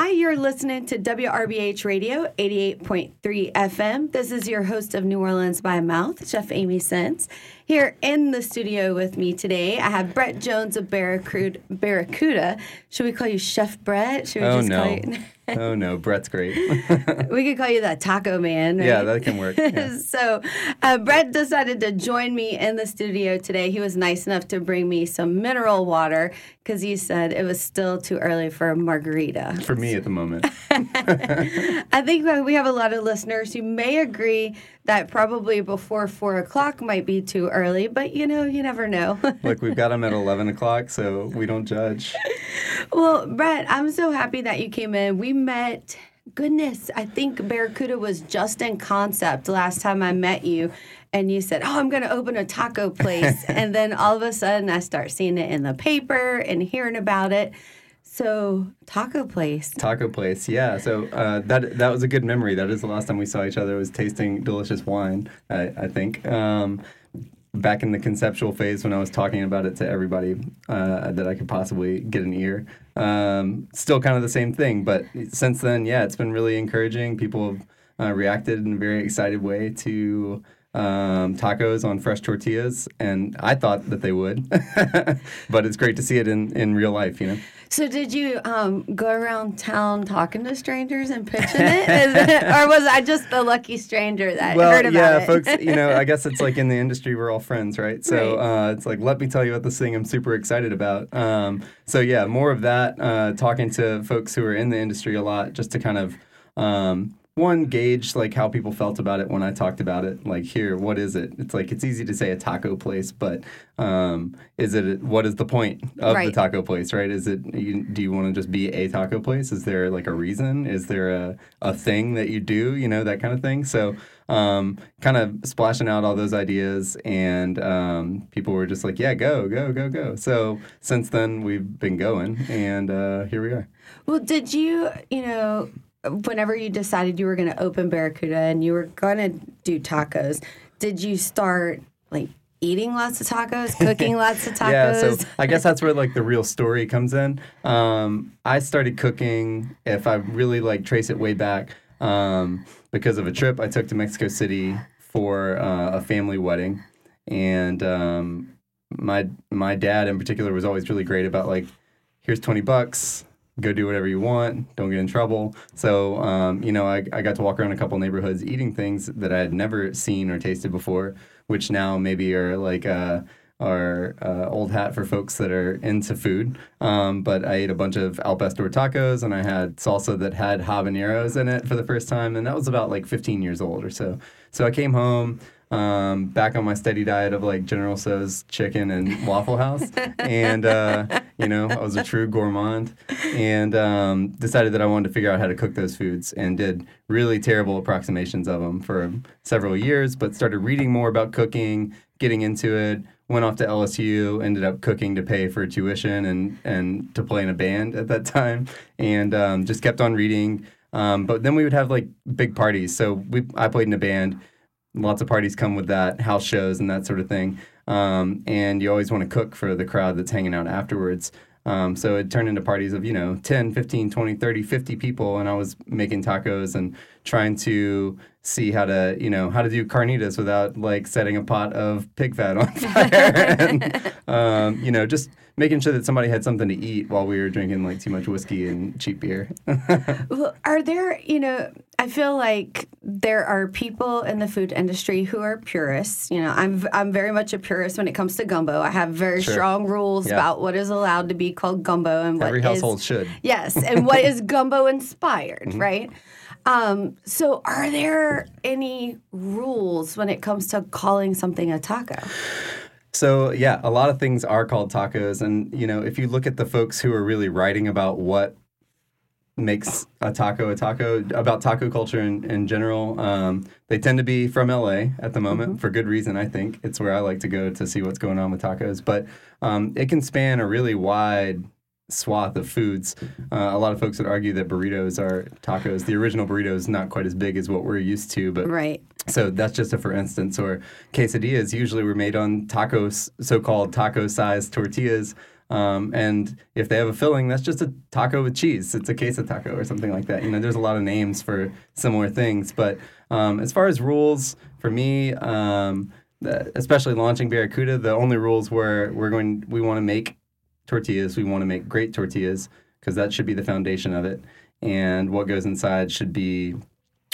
Hi, you're listening to WRBH Radio 88.3 FM. This is your host of New Orleans by Mouth, Chef Amy Sins. Here in the studio with me today, I have Brett Jones of Barracuda. Barracuda. Should we call you Chef Brett? Should we oh just no! call you? oh no! Brett's great. we could call you that Taco Man. Right? Yeah, that can work. Yeah. so, uh, Brett decided to join me in the studio today. He was nice enough to bring me some mineral water because he said it was still too early for a margarita. For me at the moment. I think we have a lot of listeners who may agree that probably before four o'clock might be too early, but you know, you never know. Look, we've got them at 11 o'clock, so we don't judge. well, Brett, I'm so happy that you came in. We met, goodness, I think Barracuda was just in concept last time I met you. And you said, Oh, I'm going to open a taco place. and then all of a sudden, I start seeing it in the paper and hearing about it. So taco place. Taco place, yeah. So uh, that that was a good memory. That is the last time we saw each other. Was tasting delicious wine. I, I think. Um, back in the conceptual phase when I was talking about it to everybody uh, that I could possibly get an ear. Um, still kind of the same thing, but since then, yeah, it's been really encouraging. People have uh, reacted in a very excited way to um, tacos on fresh tortillas, and I thought that they would, but it's great to see it in, in real life, you know. So did you um, go around town talking to strangers and pitching it, it or was I just the lucky stranger that well, heard about yeah, it? Yeah, folks, you know, I guess it's like in the industry we're all friends, right? So Right. Uh, it's like let me tell you about this thing I'm super excited about. Um, so yeah, more of that. Uh, talking to folks who are in the industry a lot, just to kind of um, one gauge like how people felt about it when I talked about it. Like here, what is it? It's like it's easy to say a taco place, but um, is it? What is the point of the taco place? Right? Is it? You, do you want to just be a taco place? Is there like a reason? Is there a a thing that you do? You know that kind of thing. So um, kind of splashing out all those ideas, and um, people were just like, "Yeah, go, go, go, go." So since then, we've been going, and uh, here we are. Well, did you, you know, whenever you decided you were going to open Barracuda and you were going to do tacos, did you start like eating lots of tacos, cooking lots of tacos? Yeah, so I guess that's where like the real story comes in. Um, I started cooking, if I really like trace it way back, um, because of a trip I took to Mexico City for uh, a family wedding, and um, my my dad in particular was always really great about like, here's twenty bucks. Go do whatever you want. Don't get in trouble. So, um, you know, I, I got to walk around a couple neighborhoods eating things that I had never seen or tasted before, which now maybe are like uh, are uh, old hat for folks that are into food. Um, but I ate a bunch of al pastor tacos and I had salsa that had habaneros in it for the first time, and that was about like 15 years old or so. So I came home. Um, back on my steady diet of like General Tso's chicken and Waffle House, and uh, you know I was a true gourmand, and um, decided that I wanted to figure out how to cook those foods, and did really terrible approximations of them for several years, but started reading more about cooking, getting into it, went off to LSU, ended up cooking to pay for tuition and and to play in a band at that time, and um, just kept on reading. Um, but then we would have like big parties. So we I played in a band. Lots of parties come with that, house shows and that sort of thing. Um, and you always want to cook for the crowd that's hanging out afterwards. Um, so it turned into parties of, you know, 10, 15, 20, 30, 50 people. And I was making tacos and trying to see how to, you know, how to do carnitas without like setting a pot of pig fat on fire. and, um, you know, just making sure that somebody had something to eat while we were drinking like too much whiskey and cheap beer. Well, are there, you know, I feel like there are people in the food industry who are purists. You know, I'm I'm very much a purist when it comes to gumbo. I have very Sure. strong rules Yeah. about what is allowed to be called gumbo and what Every is- household should. Yes, and what is gumbo inspired, Mm-hmm. right? Um, so, are there any rules when it comes to calling something a taco? So yeah, a lot of things are called tacos, and you know, if you look at the folks who are really writing about what makes a taco a taco, about taco culture in, in general, um, they tend to be from LA at the moment for good reason. I think it's where I like to go to see what's going on with tacos, but um, it can span a really wide swath of foods. Uh, a lot of folks would argue that burritos are tacos. The original burrito is not quite as big as what we're used to, but Right. so that's just a for instance. Or quesadillas usually were made on tacos, so-called taco-sized tortillas. Um, and if they have a filling, that's just a taco with cheese. It's a queso taco or something like that. You know, there's a lot of names for similar things. But um, as far as rules, for me, um, the- especially launching Barracuda, the only rules were we're going we want to make tortillas. We want to make great tortillas because that should be the foundation of it. And what goes inside should be,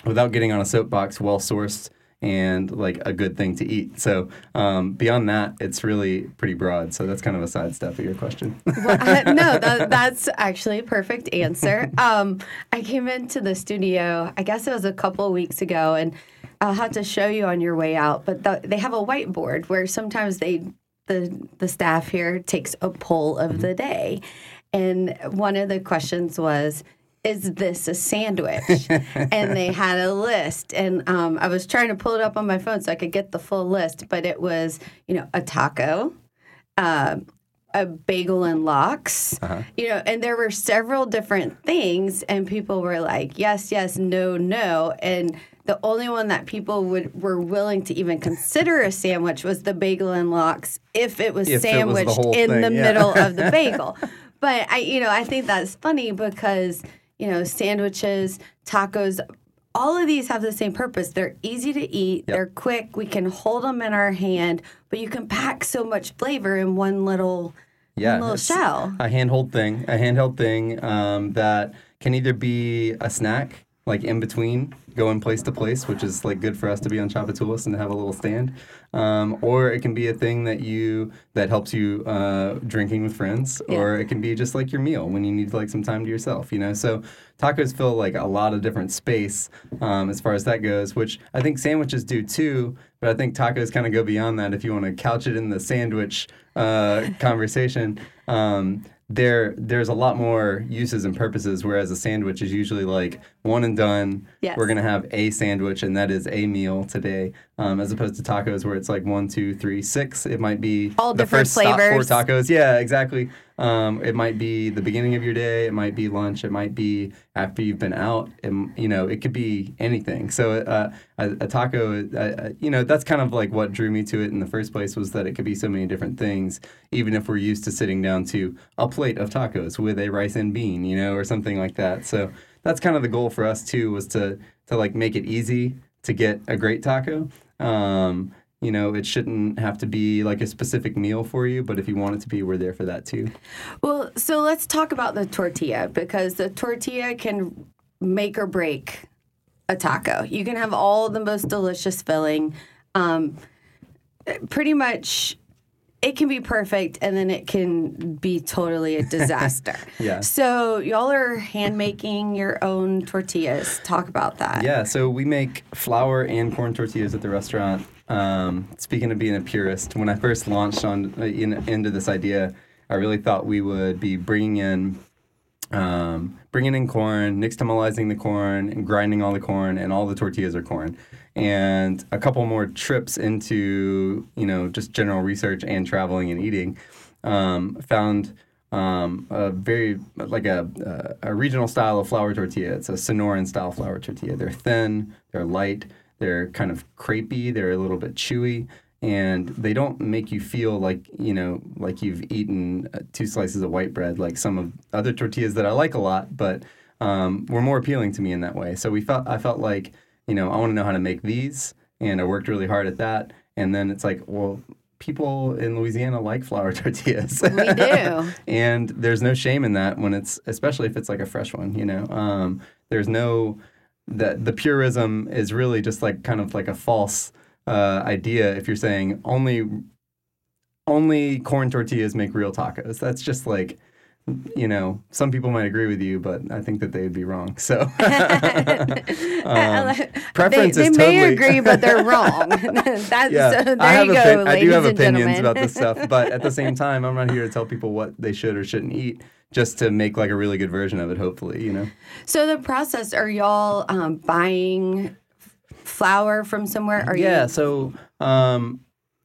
without getting on a soapbox, well sourced and like a good thing to eat. So um, beyond that, it's really pretty broad. So that's kind of a sidestep of your question. Well, I- no, that, that's actually a perfect answer. Um, I came into the studio, I guess it was a couple of weeks ago, and I'll have to show you on your way out. But the, they have a whiteboard where sometimes they the the staff here takes a poll of the day, and one of the questions was. Is this a sandwich? and they had a list, and um, I was trying to pull it up on my phone so I could get the full list. But it was, you know, a taco, uh, a bagel and lox, uh-huh. you know, and there were several different things, and people were like, yes, yes, no, no, and the only one that people would were willing to even consider a sandwich was the bagel and lox if it was If it was the sandwiched in thing, the yeah. middle of the bagel. But I, you know, I think that's funny because you know, sandwiches, tacos. All of these have the same purpose. They're easy to eat. They're quick. We can hold them in our hand, but you can pack so much flavor in one little yeah, little shell. A handheld thing, a handheld thing um, that can either be a snack, like in between, going place to place, which is like good for us to be on Tchoupitoulas and to have a little stand, um, or it can be a thing that you that helps you uh, drinking with friends, or it can be just like your meal when you need like some time to yourself, you know. So tacos fill like a lot of different space um, as far as that goes, which I think sandwiches do too. But I think tacos kind of go beyond that. If you want to couch it in the sandwich uh, conversation, um, there there's a lot more uses and purposes. Whereas a sandwich is usually like one and done. Yes. We're gonna have a sandwich, and that is a meal today. Um, as opposed to tacos, where it's like one, two, three, six. It might be All the different first stop for tacos. Yeah, exactly. Um, it might be the beginning of your day. It might be lunch. It might be after you've been out. And you know, it could be anything. So uh, a, a taco, uh, uh, you know, that's kind of like what drew me to it in the first place was that it could be so many different things. Even if we're used to sitting down to a plate of tacos with a rice and bean, you know, or something like that. So that's kind of the goal for us too, was to to like make it easy to get a great taco. Um, you know, it shouldn't have to be like a specific meal for you, but if you want it to be, we're there for that too. Well, so let's talk about the tortilla because the tortilla can make or break a taco. You can have all the most delicious filling. Um, pretty much, it can be perfect and then it can be totally a disaster. Yeah. So, y'all are hand making your own tortillas. Talk about that. Yeah, so we make flour and corn tortillas at the restaurant. Um, speaking of being a purist, when I first launched on uh, in, into this idea, I really thought we would be bringing in um, bringing in corn, nixtamalizing the corn, and grinding all the corn, and all the tortillas are corn. And a couple more trips into you know just general research and traveling and eating, um, found um, a very like a, a a regional style of flour tortilla. It's a Sonoran style flour tortilla. They're thin, they're light, they're kind of crepey, they're a little bit chewy, and they don't make you feel like you know like you've eaten uh, two slices of white bread like some of other tortillas that I like a lot, but um, were more appealing to me in that way. So we felt I felt like you know I want to know how to make these, and I worked really hard at that. And then it's like, well, people in Louisiana like flour tortillas. We do. and there's no shame in that when it's especially if it's like a fresh one you know um, there's no the the purism is really just like kind of like a false uh, idea if you're saying only only corn tortillas make real tacos. That's just like you know some people might agree with you but i think that they would be wrong so. Um, preference they, is they may agree, but they're wrong. That's yeah, so there I have you go, opin- I do have opinions about this stuff, but at the same time, I'm not here to tell people what they should or shouldn't eat, just to make like a really good version of it. Hopefully, you know. So the process, are y'all um, buying flour from somewhere? Are Yeah. you So, um,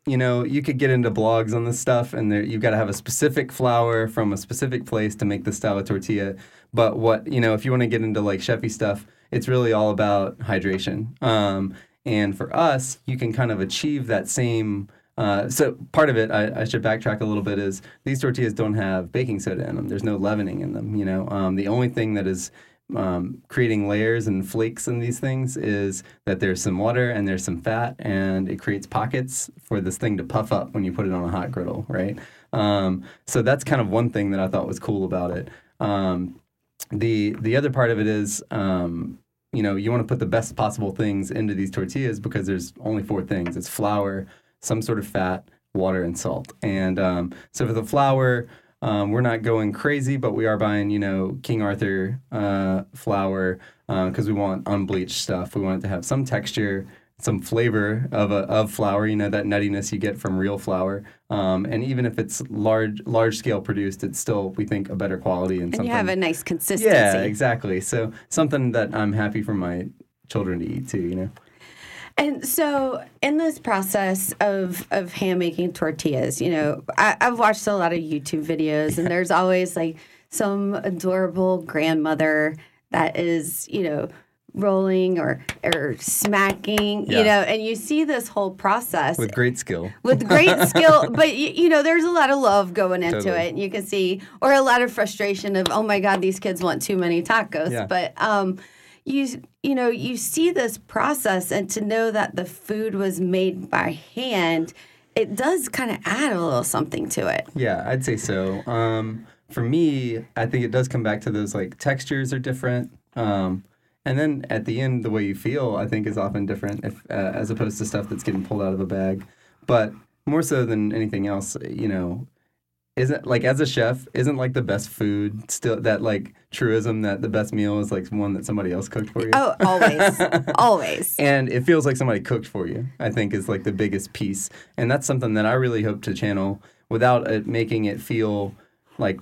you know, you could get into blogs on this stuff, and there, you've got to have a specific flour from a specific place to make the style of tortilla. But what you know, if you want to get into like chefy stuff, it's really all about hydration. Um, and for us, you can kind of achieve that same uh, so part of it, I, I, should backtrack a little bit, is these tortillas don't have baking soda in them. There's no leavening in them. You know, um, the only thing that is um, creating layers and flakes in these things is that there's some water and there's some fat, and it creates pockets for this thing to puff up when you put it on a hot griddle, right? Um, so that's kind of one thing that I thought was cool about it. Um, the the other part of it is um, you know you want to put the best possible things into these tortillas because there's only four things it's flour some sort of fat water and salt and um, so for the flour um, we're not going crazy but we are buying you know king arthur uh, flour because uh, we want unbleached stuff we want it to have some texture some flavor of a, of flour, you know that nuttiness you get from real flour, um, and even if it's large large scale produced, it's still we think a better quality and, and something. you have a nice consistency. Yeah, exactly. So something that I'm happy for my children to eat too, you know. And so, in this process of of hand making tortillas, you know, I, I've watched a lot of YouTube videos, and there's always like some adorable grandmother that is, you know rolling or or smacking yeah. you know and you see this whole process with great skill with great skill but you, you, know there's a lot of love going into totally. it and you can see or a lot of frustration of oh my god these kids want too many tacos yeah. but um you you know you see this process and to know that the food was made by hand it does kind of add a little something to it yeah i'd say so um for me i think it does come back to those like textures are different um and then at the end, the way you feel, I think, is often different, if uh, as opposed to stuff that's getting pulled out of a bag. But more so than anything else, you know, isn't like as a chef, isn't like the best food still that like truism that the best meal is like one that somebody else cooked for you. Oh, always, always. And it feels like somebody cooked for you. I think is like the biggest piece, and that's something that I really hope to channel without it making it feel like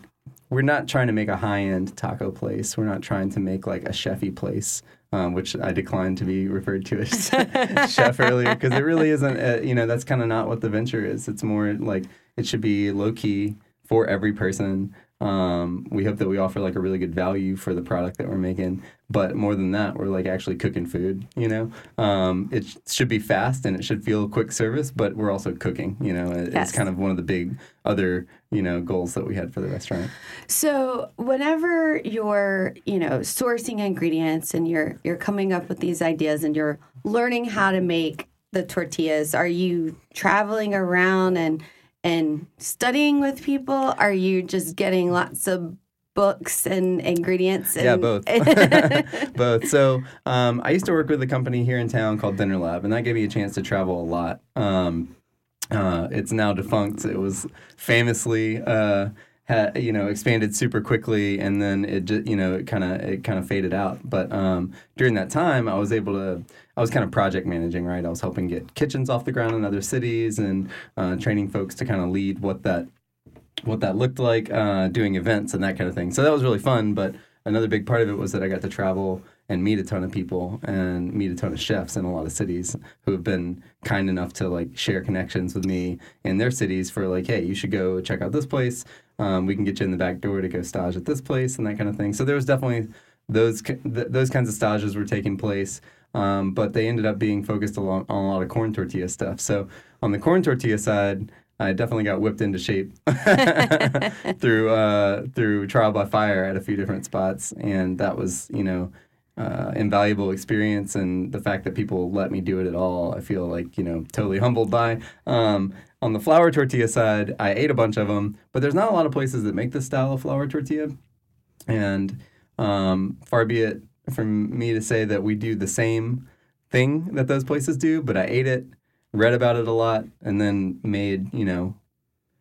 we're not trying to make a high end taco place. We're not trying to make like a chefy place, um, which I declined to be referred to as chef earlier because it really isn't. A, uh, you know, that's kind of not what the venture is. It's more like it should be low key for every person. Um, we hope that we offer like a really good value for the product that we're making, but more than that, we're like actually cooking food. You know, um, it sh- should be fast and it should feel quick service, but we're also cooking. You know, it, yes. it's kind of one of the big other you know goals that we had for the restaurant. So whenever you're you know sourcing ingredients and you're you're coming up with these ideas and you're learning how to make the tortillas, are you traveling around and and studying with people? Are you just getting lots of books and ingredients? And yeah, both. both. So um, I used to work with a company here in town called Dinner Lab, and that gave me a chance to travel a lot. Um, uh, it's now defunct. It was famously. Uh, had, you know expanded super quickly and then it just you know it kind of it kind of faded out. But um, during that time i was able to i was kind of project managing right? I was helping get kitchens off the ground in other cities and uh, training folks to kind of lead what that what that looked like uh, doing events and that kind of thing. So that was really fun but another big part of it was that i got to travel and meet a ton of people and meet a ton of chefs in a lot of cities who have been kind enough to like share connections with me in their cities for like hey you should go check out this place um, we can get you in the back door to go stage at this place and that kind of thing. So there was definitely those th- those kinds of stages were taking place, um, but they ended up being focused along, on a lot of corn tortilla stuff. So on the corn tortilla side, I definitely got whipped into shape through uh, through trial by fire at a few different spots, and that was you know. Uh, invaluable experience and the fact that people let me do it at all, I feel like you know totally humbled by. Um, on the flour tortilla side, I ate a bunch of them, but there's not a lot of places that make this style of flour tortilla. And um, far be it from me to say that we do the same thing that those places do, but I ate it, read about it a lot, and then made, you know,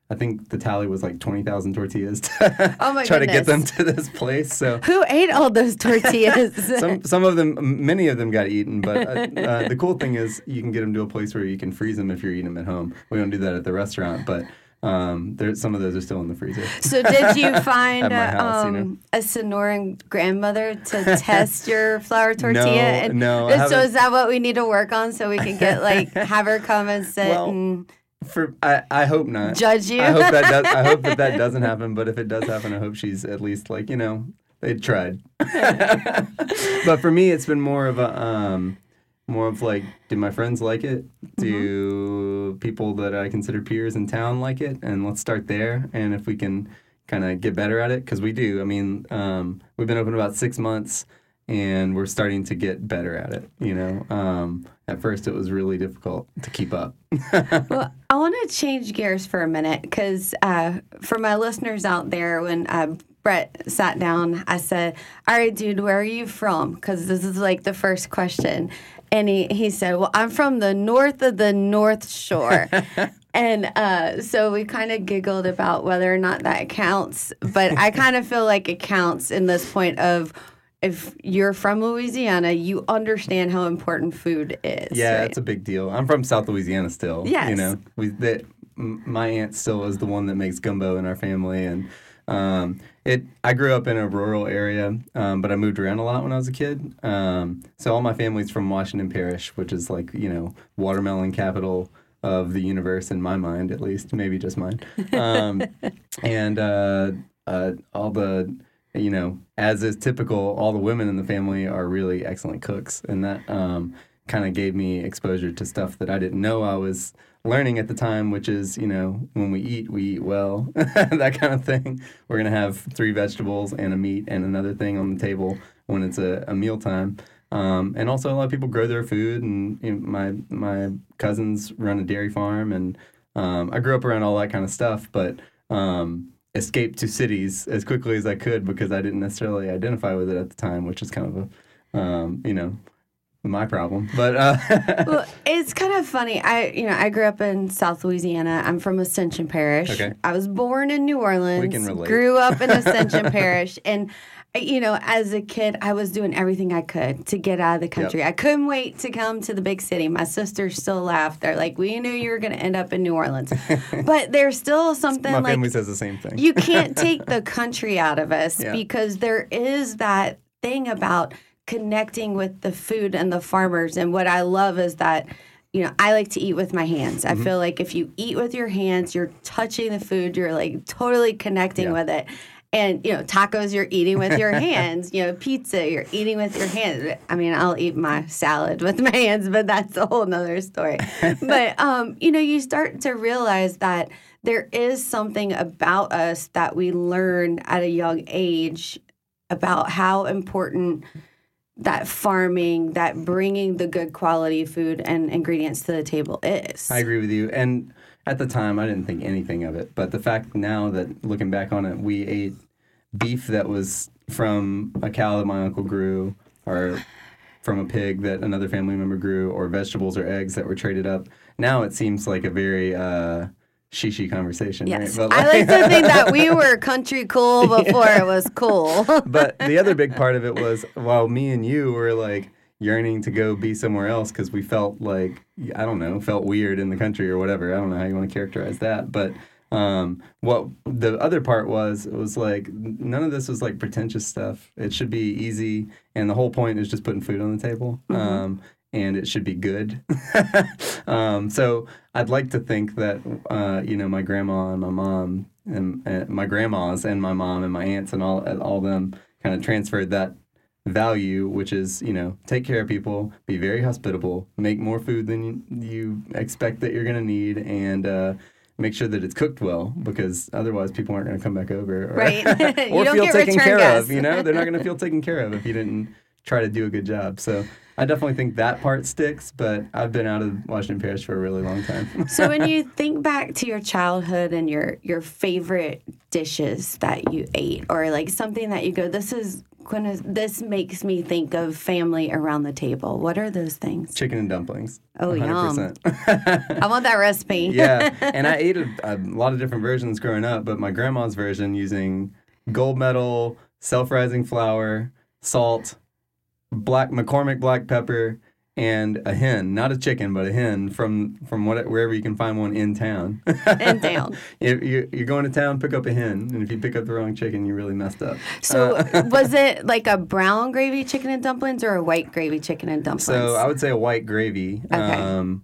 I think the tally was like twenty thousand tortillas to oh try goodness. to get them to this place. So who ate all those tortillas? some some of them, many of them got eaten. But uh, uh, the cool thing is you can get them to a place where you can freeze them if you're eating them at home. We don't do that at the restaurant, but um, there some of those are still in the freezer. So did you find house, um, you know? a Sonoran grandmother to test your flour tortilla? No, and, no. So is that what we need to work on so we can get like have her come and sit well, and for I, I hope not. Judge you. I hope that does, I hope that that doesn't happen. But if it does happen, I hope she's at least like you know they tried. but for me, it's been more of a um, more of like, do my friends like it? Do people that I consider peers in town like it? And let's start there. And if we can kind of get better at it, because we do. I mean, um, we've been open about six months and we're starting to get better at it. You know, um, at first it was really difficult to keep up. well, I want to change gears for a minute because uh, for my listeners out there, when uh, Brett sat down, I said, "All right, dude, where are you from?" Because this is like the first question, and he he said, "Well, I'm from the north of the North Shore." And uh, so we kind of giggled about whether or not that counts, but I kind of feel like it counts in this point of if you're from Louisiana, you understand how important food is. Yeah, right? it's a big deal. I'm from South Louisiana still. Yes. You know, we that my aunt still is the one that makes gumbo in our family, and um, it. I grew up in a rural area, um, but I moved around a lot when I was a kid. Um, so all my family's from Washington Parish, which is like you know watermelon capital of the universe in my mind, at least, maybe just mine. Um, and uh, uh, all the you know, as is typical, all the women in the family are really excellent cooks, and that um, kind of gave me exposure to stuff that I didn't know I was learning at the time, which is, you know, when we eat, we eat well, that kind of thing. We're gonna have three vegetables and a meat and another thing on the table when it's a, a meal time. Um, and also, a lot of people grow their food, and you know, my my cousins run a dairy farm, and um, I grew up around all that kind of stuff, but. Um, escape to cities as quickly as I could because I didn't necessarily identify with it at the time, which is kind of a, um, you know, my problem. But uh, well, it's kind of funny. I, you know, I grew up in South Louisiana. I'm from Ascension Parish. Okay. I was born in New Orleans. We can relate. Grew up in Ascension Parish, and you know, as a kid, I was doing everything I could to get out of the country. I couldn't wait to come to the big city. My sisters still laugh. They're like, "We knew you were going to end up in New Orleans," but there's still something my like family says the same thing. you can't take the country out of us Yeah. because there is that thing about connecting with the food and the farmers. And what I love is that, you know, I like to eat with my hands. Mm-hmm. I feel like if you eat with your hands, you're touching the food, you're like totally connecting Yeah. with it. And, you know, tacos, you're eating with your hands. You know, pizza, you're eating with your hands. I mean, I'll eat my salad with my hands, but that's a whole nother story. but, um, you know, you start to realize that there is something about us that we learn at a young age about how important that farming, that bringing the good quality food and ingredients to the table is. I agree with you. And at the time, I didn't think anything of it. But the fact now that looking back on it, we ate beef that was from a cow that my uncle grew, or from a pig that another family member grew, or vegetables or eggs that were traded up. Now it seems like a very uh, shishi conversation. Yes, right? But I like to think that we were country cool before it was cool. but the other big part of it was while me and you were like yearning to go be somewhere else because we felt like I don't know, felt weird in the country or whatever. I don't know how you want to characterize that, but um, what the other part was it was like none of this was like pretentious stuff. It should be easy, and the whole point is just putting food on the table. Um, and it should be good. um, so I'd like to think that uh, you know my grandma and my mom and, and my grandmas and my mom and my aunts and all all them kind of transferred that value, which is you know take care of people, be very hospitable, make more food than you, expect that you're gonna need, and uh, make sure that it's cooked well because otherwise people aren't gonna come back over or, Right. You or don't feel taken care of. You know they're not gonna feel taken care of if you didn't try to do a good job. So. I definitely think that part sticks, but I've been out of Washington Parish for a really long time. so when you think back to your childhood and your your favorite dishes that you ate or like something that you go this is gonna this makes me think of family around the table what are those things Chicken and dumplings. Oh, yum. 100%. i want that recipe yeah, and I ate a, a lot of different versions growing up, but my grandma's version using gold medal, self-rising flour, salt, black McCormick black pepper, and a hen, not a chicken, but a hen from from what wherever you can find one in town. In town. if you, you're going to town, pick up a hen, and if you pick up the wrong chicken, you really messed up. so Uh, was it like a brown gravy chicken and dumplings or a white gravy chicken and dumplings so I would say a white gravy. Okay. Um,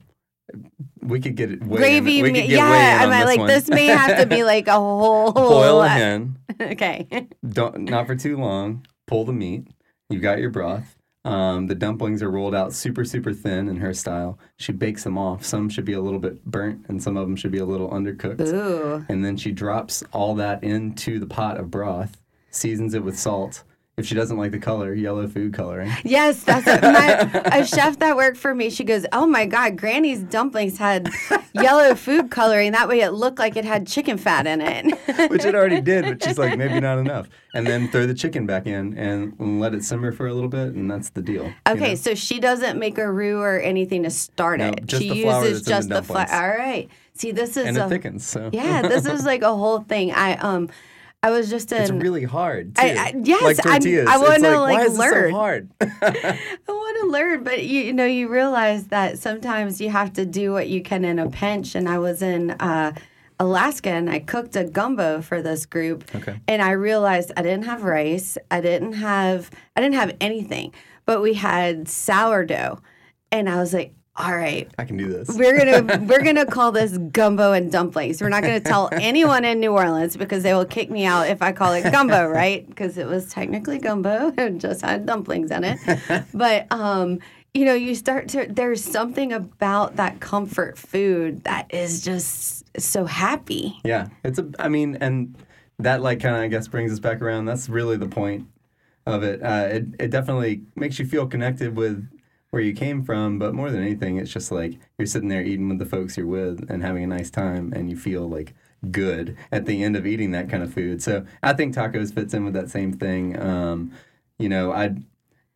we could get it way gravy In, get yeah i mean like one. this may have to be like a whole Boil a hen. okay don't not for too long. Pull the meat. You got your broth. Um, the dumplings are rolled out super, super thin in her style. She bakes them off. Some should be a little bit burnt, and some of them should be a little undercooked. Ooh. And then she drops all that into the pot of broth, seasons it with salt. If she doesn't like the color, yellow food coloring. Yes, that's a, my, a chef that worked for me. She goes, "Oh my God, Granny's dumplings had yellow food coloring. That way, it looked like it had chicken fat in it." Which it already did, but she's like, maybe not enough. And then throw the chicken back in and let it simmer for a little bit, and that's the deal. you Okay, know? so she doesn't make a roux or anything to start No, it. just she the flour uses that's in the just the flour. All right. See, this is and a it thickens. So yeah. This is like a whole thing. I um, I was just in. it's really hard too. I- I- yes, like I-. I wanna, like, like, why is learn. So hard? I want to learn, but you, you know, you realize that sometimes you have to do what you can in a pinch. And I was in uh, Alaska and I cooked a gumbo for this group. Okay. And I realized I didn't have rice. I didn't have I didn't have anything, but we had sourdough, and I was like, all right. I can do this. We're gonna we're gonna call this gumbo and dumplings. We're not gonna tell anyone in New Orleans because they will kick me out if I call it gumbo, right? Because it was technically gumbo and just had dumplings in it. But um, you know, you start to there's something about that comfort food that is just so happy. Yeah, it's a. I mean, and that like kind of I guess brings us back around. That's really the point of it. Uh, it it definitely makes you feel connected with where you came from, but more than anything, it's just like you're sitting there eating with the folks you're with and having a nice time, and you feel like good at the end of eating that kind of food. So I think tacos fits in with that same thing. Um, you know, I,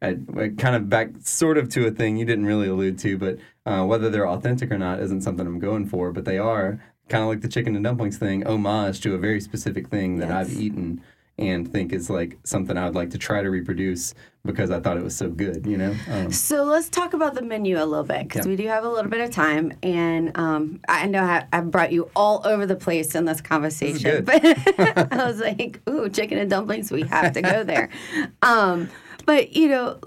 I kind of back sort of to a thing you didn't really allude to, but uh, whether they're authentic or not isn't something I'm going for. But they are kind of like the chicken and dumplings thing, homage to a very specific thing that I've eaten and think is like something I would like to try to reproduce because I thought it was so good. You know, um, So let's talk about the menu a little bit because Yeah. we do have a little bit of time, and um, I know I, I brought you all over the place in this conversation, good. but I was like, "Ooh, chicken and dumplings, we have to go there." um, but you know,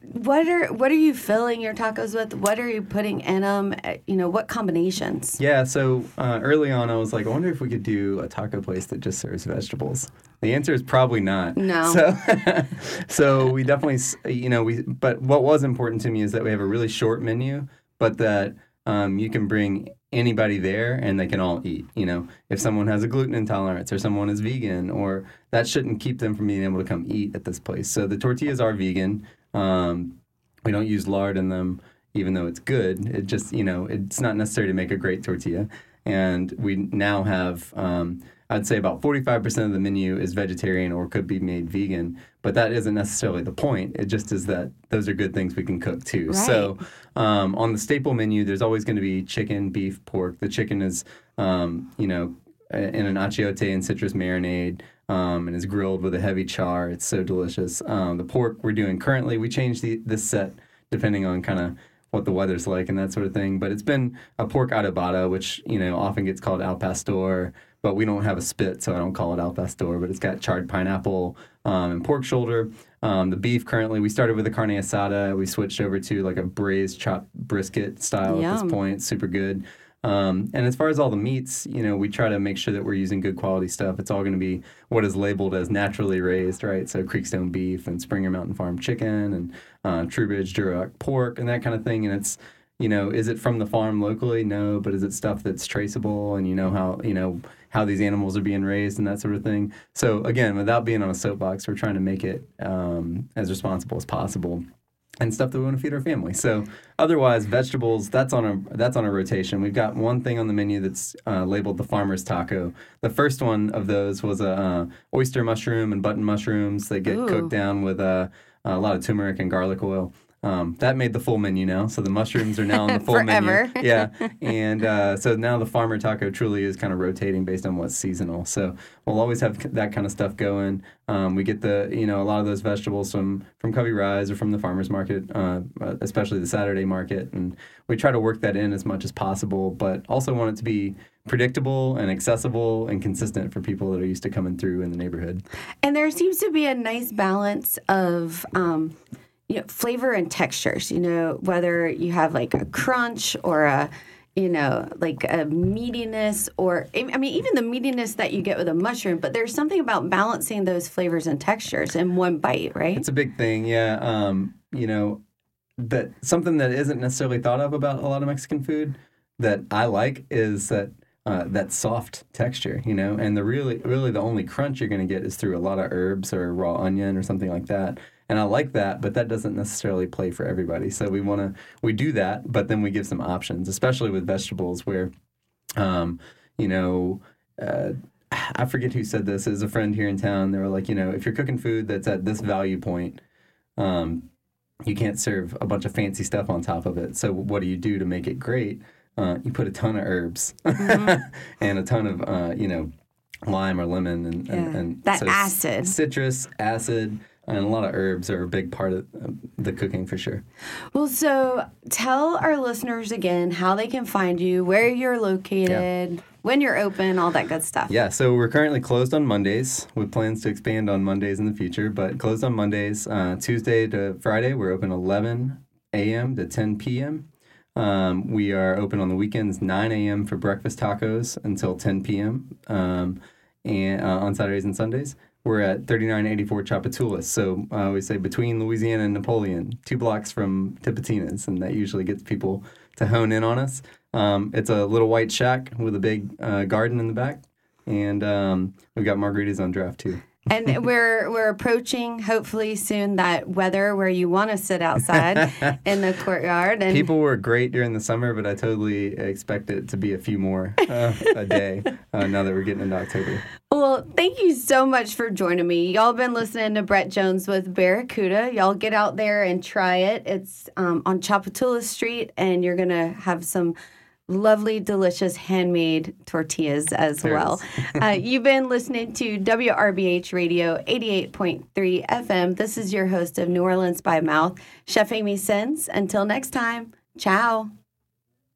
what are what are you filling your tacos with? What are you putting in them? You know, what combinations? Yeah, so uh, early on, I was like, I wonder if we could do a taco place that just serves vegetables. The answer is probably not. No. So, so we definitely, you know, we. But what was important to me is that we have a really short menu, but that um, you can bring anybody there and they can all eat. You know, if someone has a gluten intolerance or someone is vegan, or that shouldn't keep them from being able to come eat at this place. So the tortillas are vegan. Um, we don't use lard in them, even though it's good. It just, you know, it's not necessary to make a great tortilla. And we now have, um, I'd say about 45% of the menu is vegetarian or could be made vegan, but that isn't necessarily the point. It just is that those are good things we can cook too. So um, on the staple menu, there's always going to be chicken, beef, pork. The chicken is, um, you know, in an achiote and citrus marinade um, and is grilled with a heavy char. It's so delicious. Um, the pork we're doing currently, we change the, this set depending on kind of what the weather's like and that sort of thing. But it's been a pork adobada, which, you know, often gets called al pastor, but we don't have a spit, so I don't call it al pastor, but it's got charred pineapple um, and pork shoulder. Um, the beef currently, we started with a carne asada. We switched over to like a braised chopped brisket style at this point. Super good. Um, and as far as all the meats, you know, we try to make sure that we're using good quality stuff. It's all going to be what is labeled as naturally raised, right? So Creekstone beef and Springer Mountain Farm chicken and uh, Truebridge Duroc pork and that kind of thing. And it's, you know, is it from the farm locally? No, but is it stuff that's traceable and you know how, you know, how these animals are being raised and that sort of thing. So again, without being on a soapbox, we're trying to make it um, as responsible as possible and stuff that we want to feed our family. So otherwise, vegetables that's on a that's on a rotation. We've got one thing on the menu that's uh, labeled the farmer's taco. The first one of those was a uh, oyster mushroom and button mushrooms. They get Ooh. cooked down with uh, a lot of turmeric and garlic oil. Um, that made the full menu now, so the mushrooms are now on the full Forever. menu. Yeah, and uh, so now the farmer taco truly is kind of rotating based on what's seasonal. So we'll always have that kind of stuff going. Um, we get the you know a lot of those vegetables from from Covey Rise or from the farmers market, uh, especially the Saturday market, and we try to work that in as much as possible, but also want it to be predictable and accessible and consistent for people that are used to coming through in the neighborhood. And there seems to be a nice balance of um, you know flavor and textures. You know whether you have like a crunch or a you know like a meatiness or I mean even the meatiness that you get with a mushroom. But there's something about balancing those flavors and textures in one bite, right? It's a big thing, yeah. Um, you know, that something that isn't necessarily thought of about a lot of Mexican food that I like is that uh, that soft texture, you know, and the really really the only crunch you're going to get is through a lot of herbs or raw onion or something like that. And I like that, but that doesn't necessarily play for everybody. So we want to we do that, but then we give some options, especially with vegetables where, um, you know. Uh, I forget who said this. As a friend here in town, they were like, you know, if you're cooking food that's at this value point, um, you can't serve a bunch of fancy stuff on top of it. So what do you do to make it great? Uh, you put a ton of herbs mm-hmm. and a ton of uh, you know lime or lemon and, yeah. and, and that so acid, citrus acid. And a lot of herbs are a big part of the cooking for sure. Well, so tell our listeners again how they can find you, where you're located. Yeah when you're open, all that good stuff. Yeah, so we're currently closed on Mondays with plans to expand on Mondays in the future, but closed on Mondays. Uh, Tuesday to Friday, we're open 11 a.m. to 10 p.m. Um, we are open on the weekends 9 a.m. for breakfast tacos until 10 p.m. Um, and uh, on Saturdays and Sundays. We're at 3984 Tchoupitoulas. So I always say between Louisiana and Napoleon, two blocks from Tipitina's, and that usually gets people to hone in on us. Um, it's a little white shack with a big uh, garden in the back, and um, we've got margaritas on draft too. And we're we're approaching hopefully soon that weather where you want to sit outside in the courtyard. And people were great during the summer, but I totally expect it to be a few more uh, a day uh, now that we're getting into October. Well, thank you so much for joining me. Y'all been listening to Brett Jones with Barracuda. Y'all get out there and try it. It's um, on Tchoupitoulas Street, and you're gonna have some lovely, delicious handmade tortillas as there well. uh, you've been listening to WRBH Radio 88.3 FM. This is your host of New Orleans by Mouth, Chef Amy Sins. Until next time, ciao.